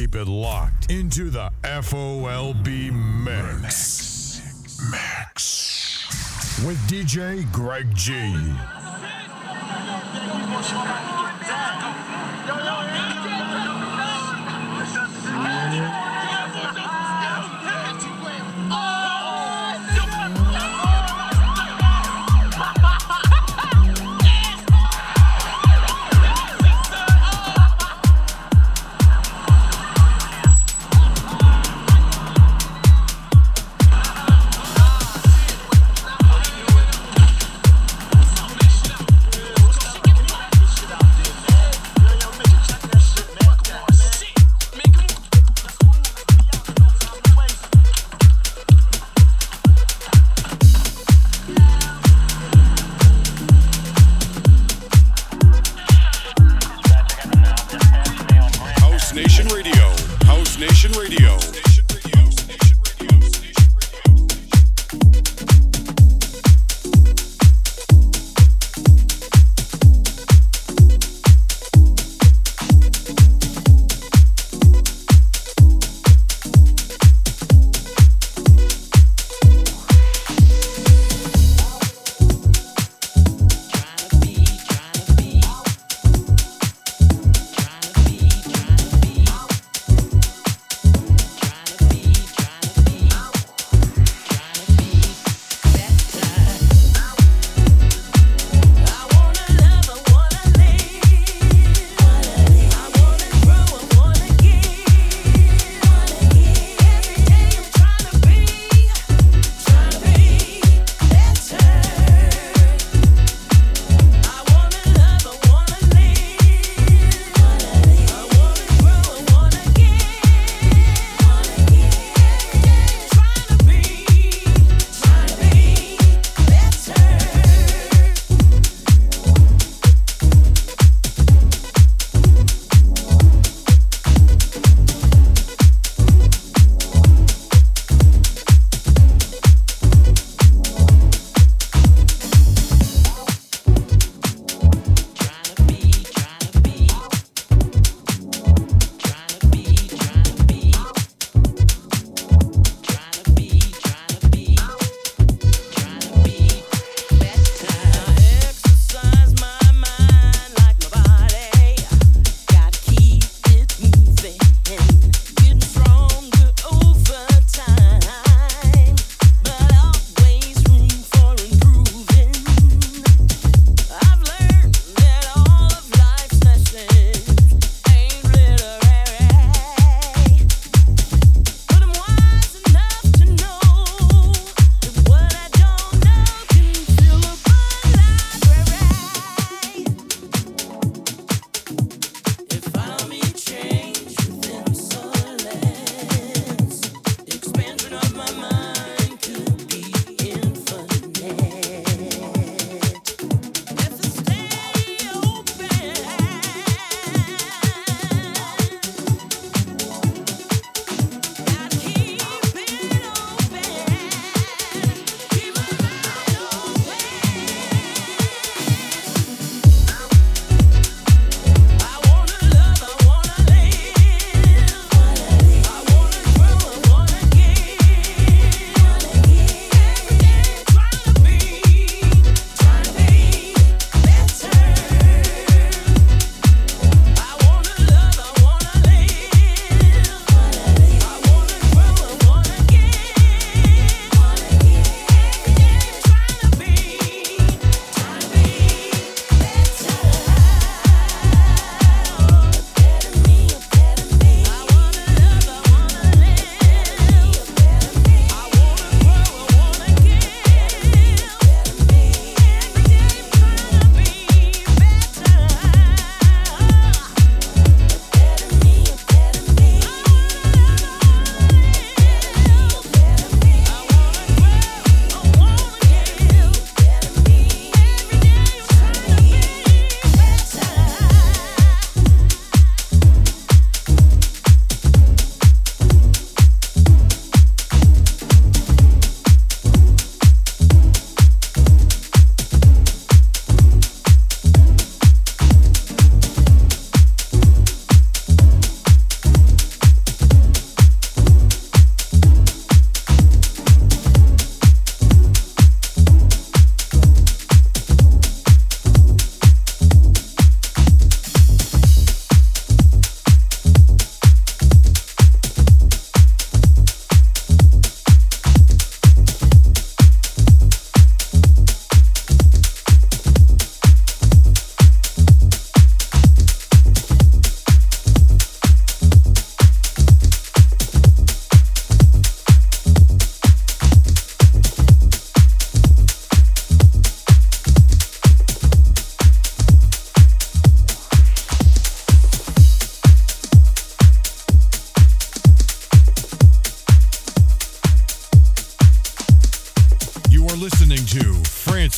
keep it locked into the FOLB mix. Mix. With DJ Greg G.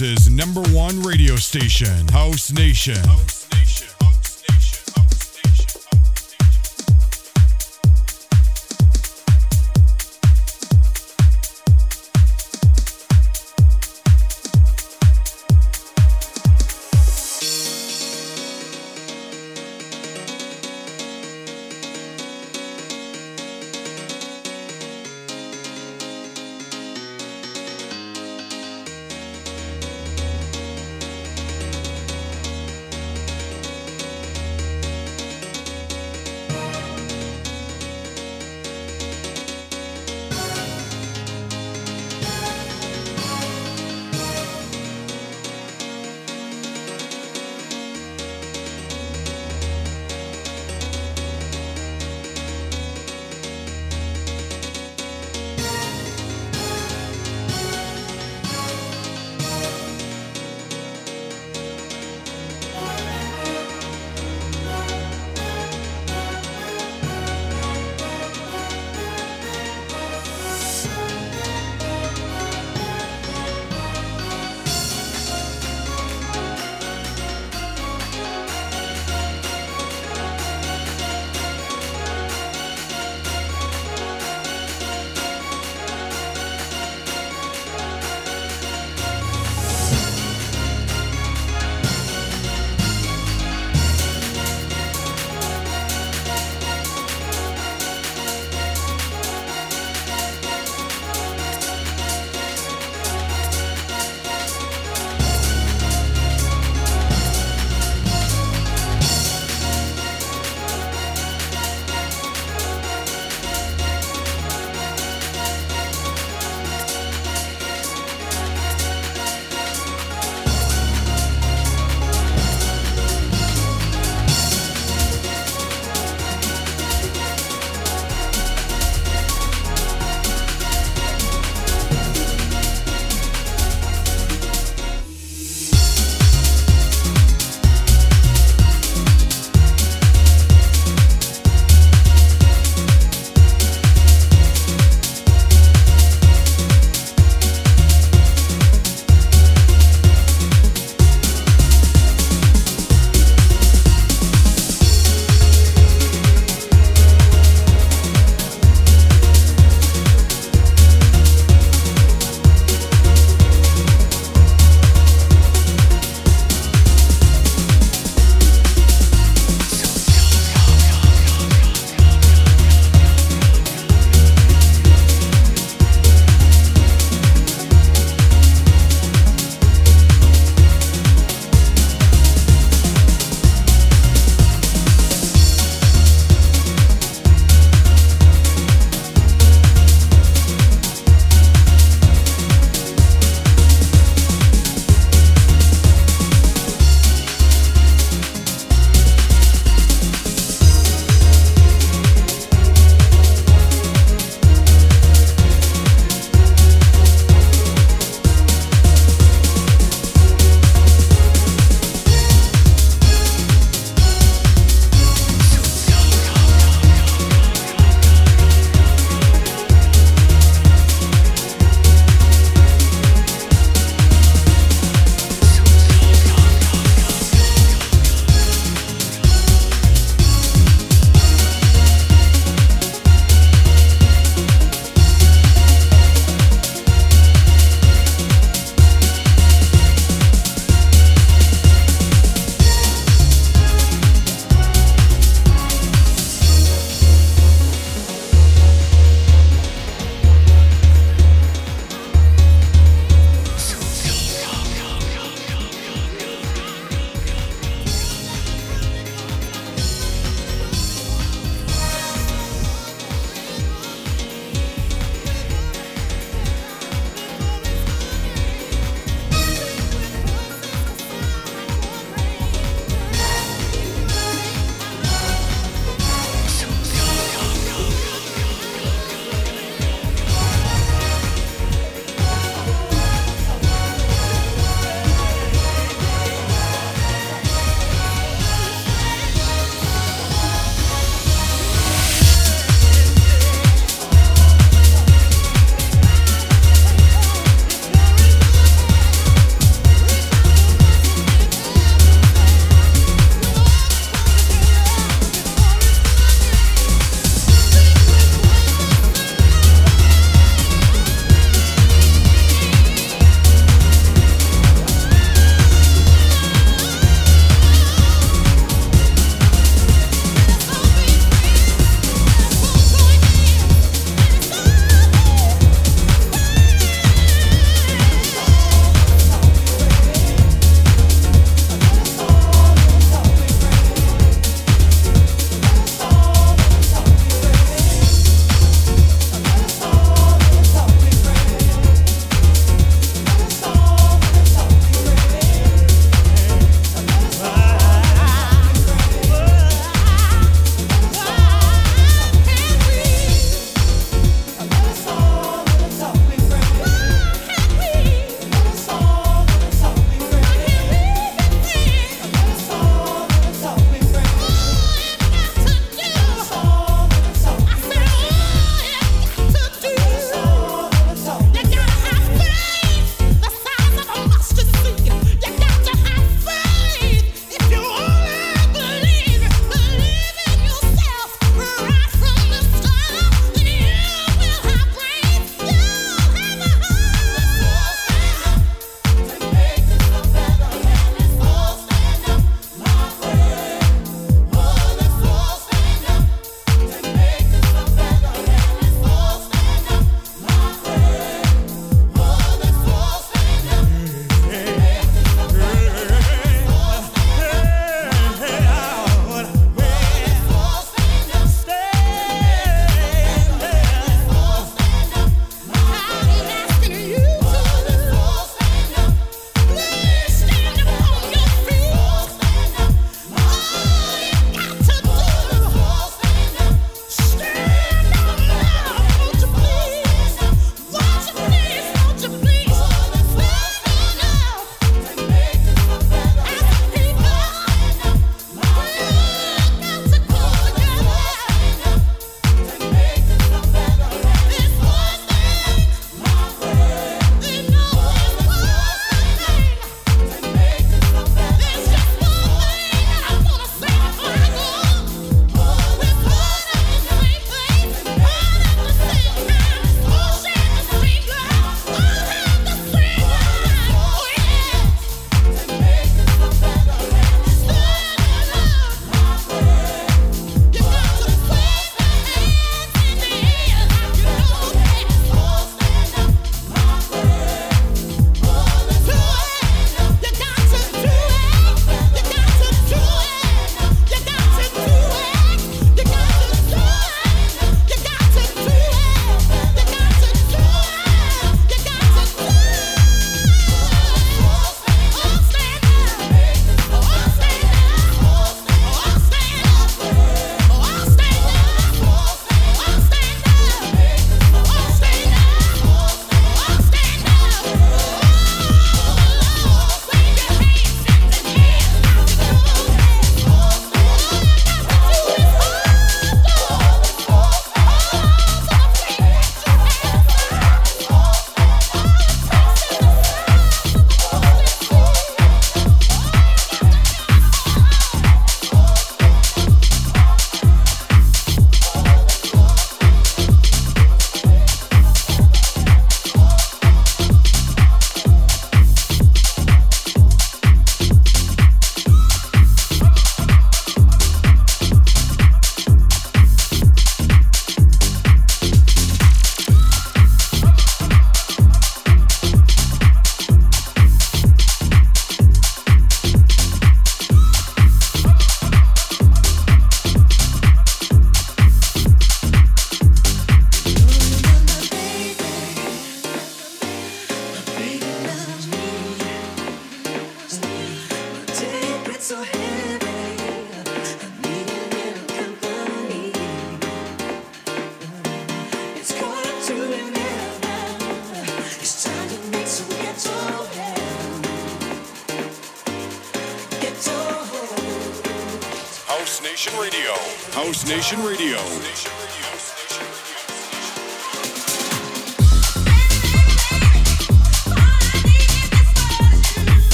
France's number one radio station, House Nation. House Nation. House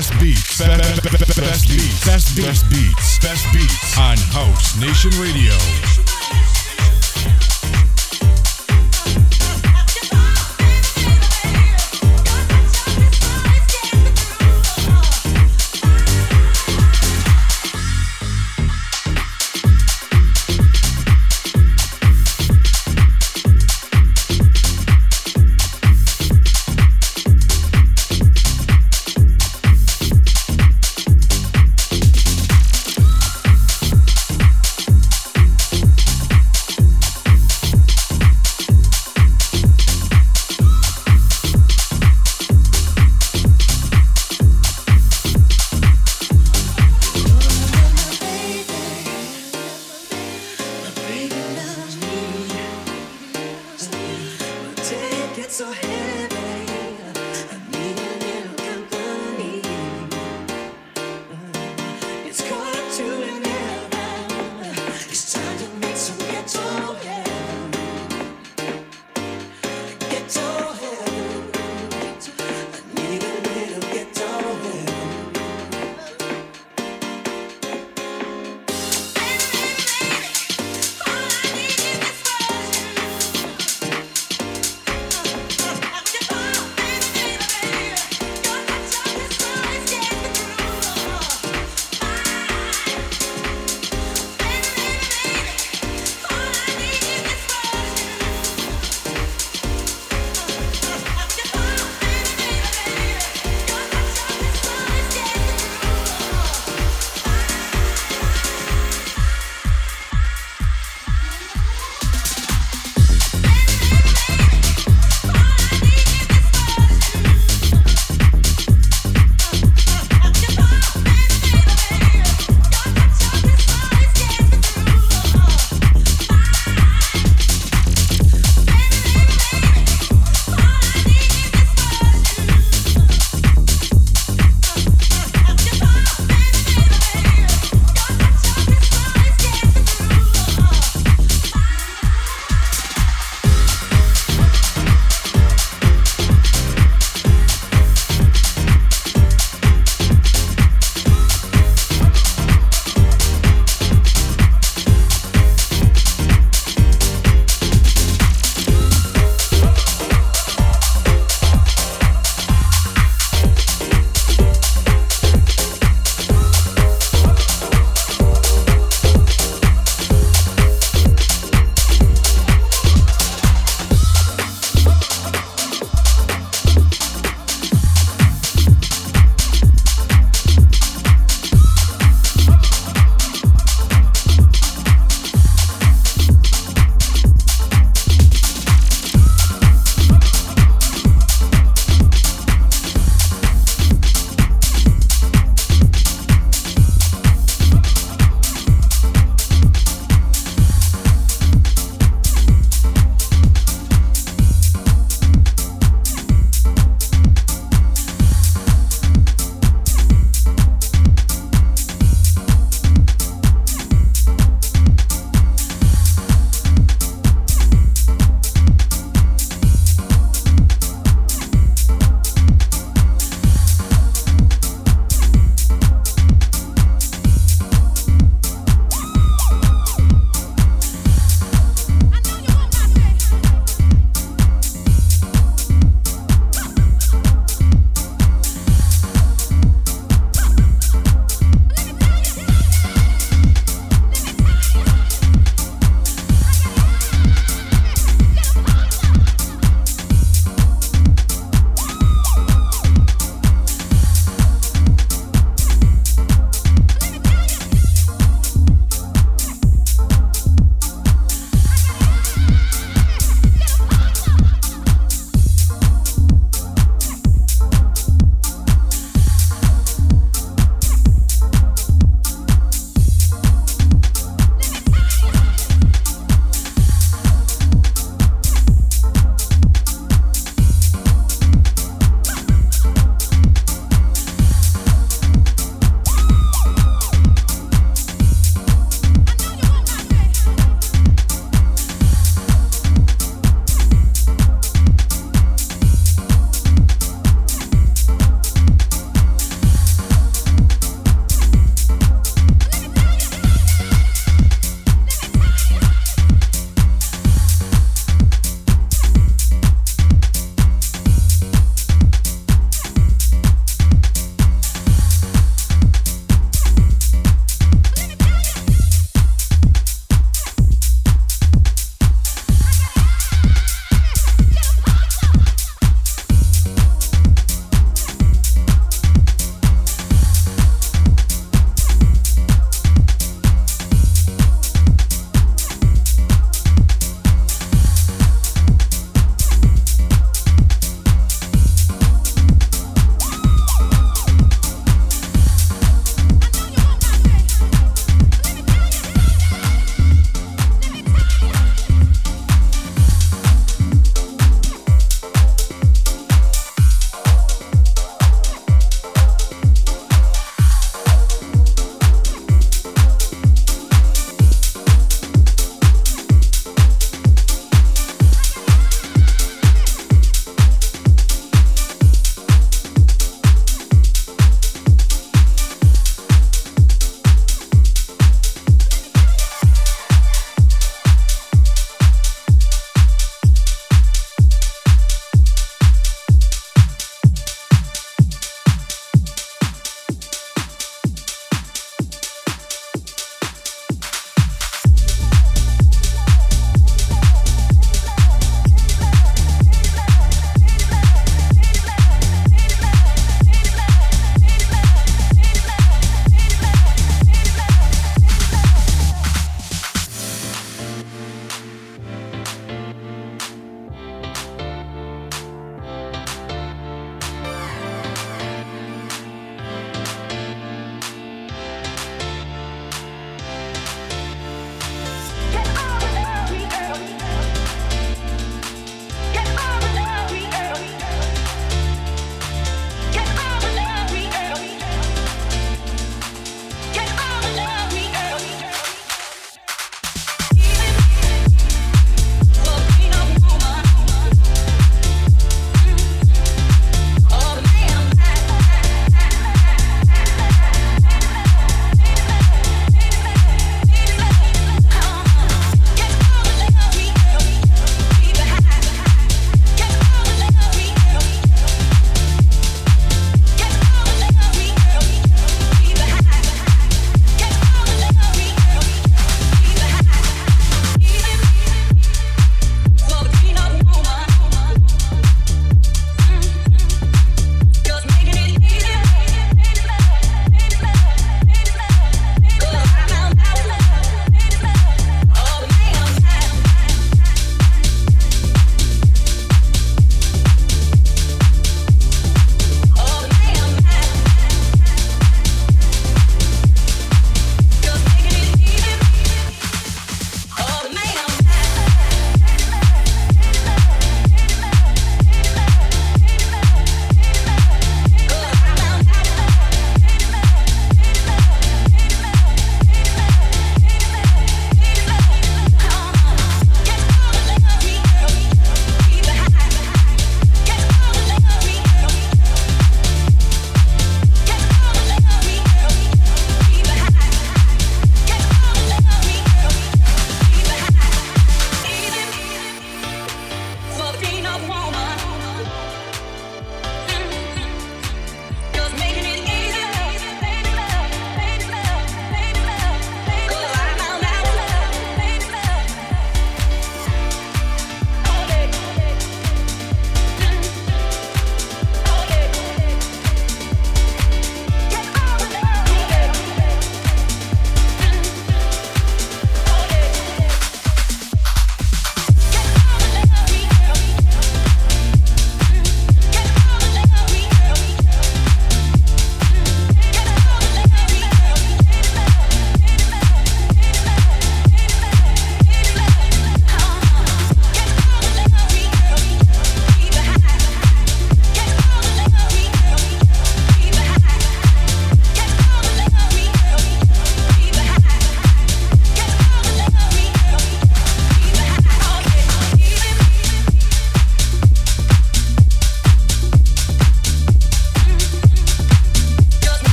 best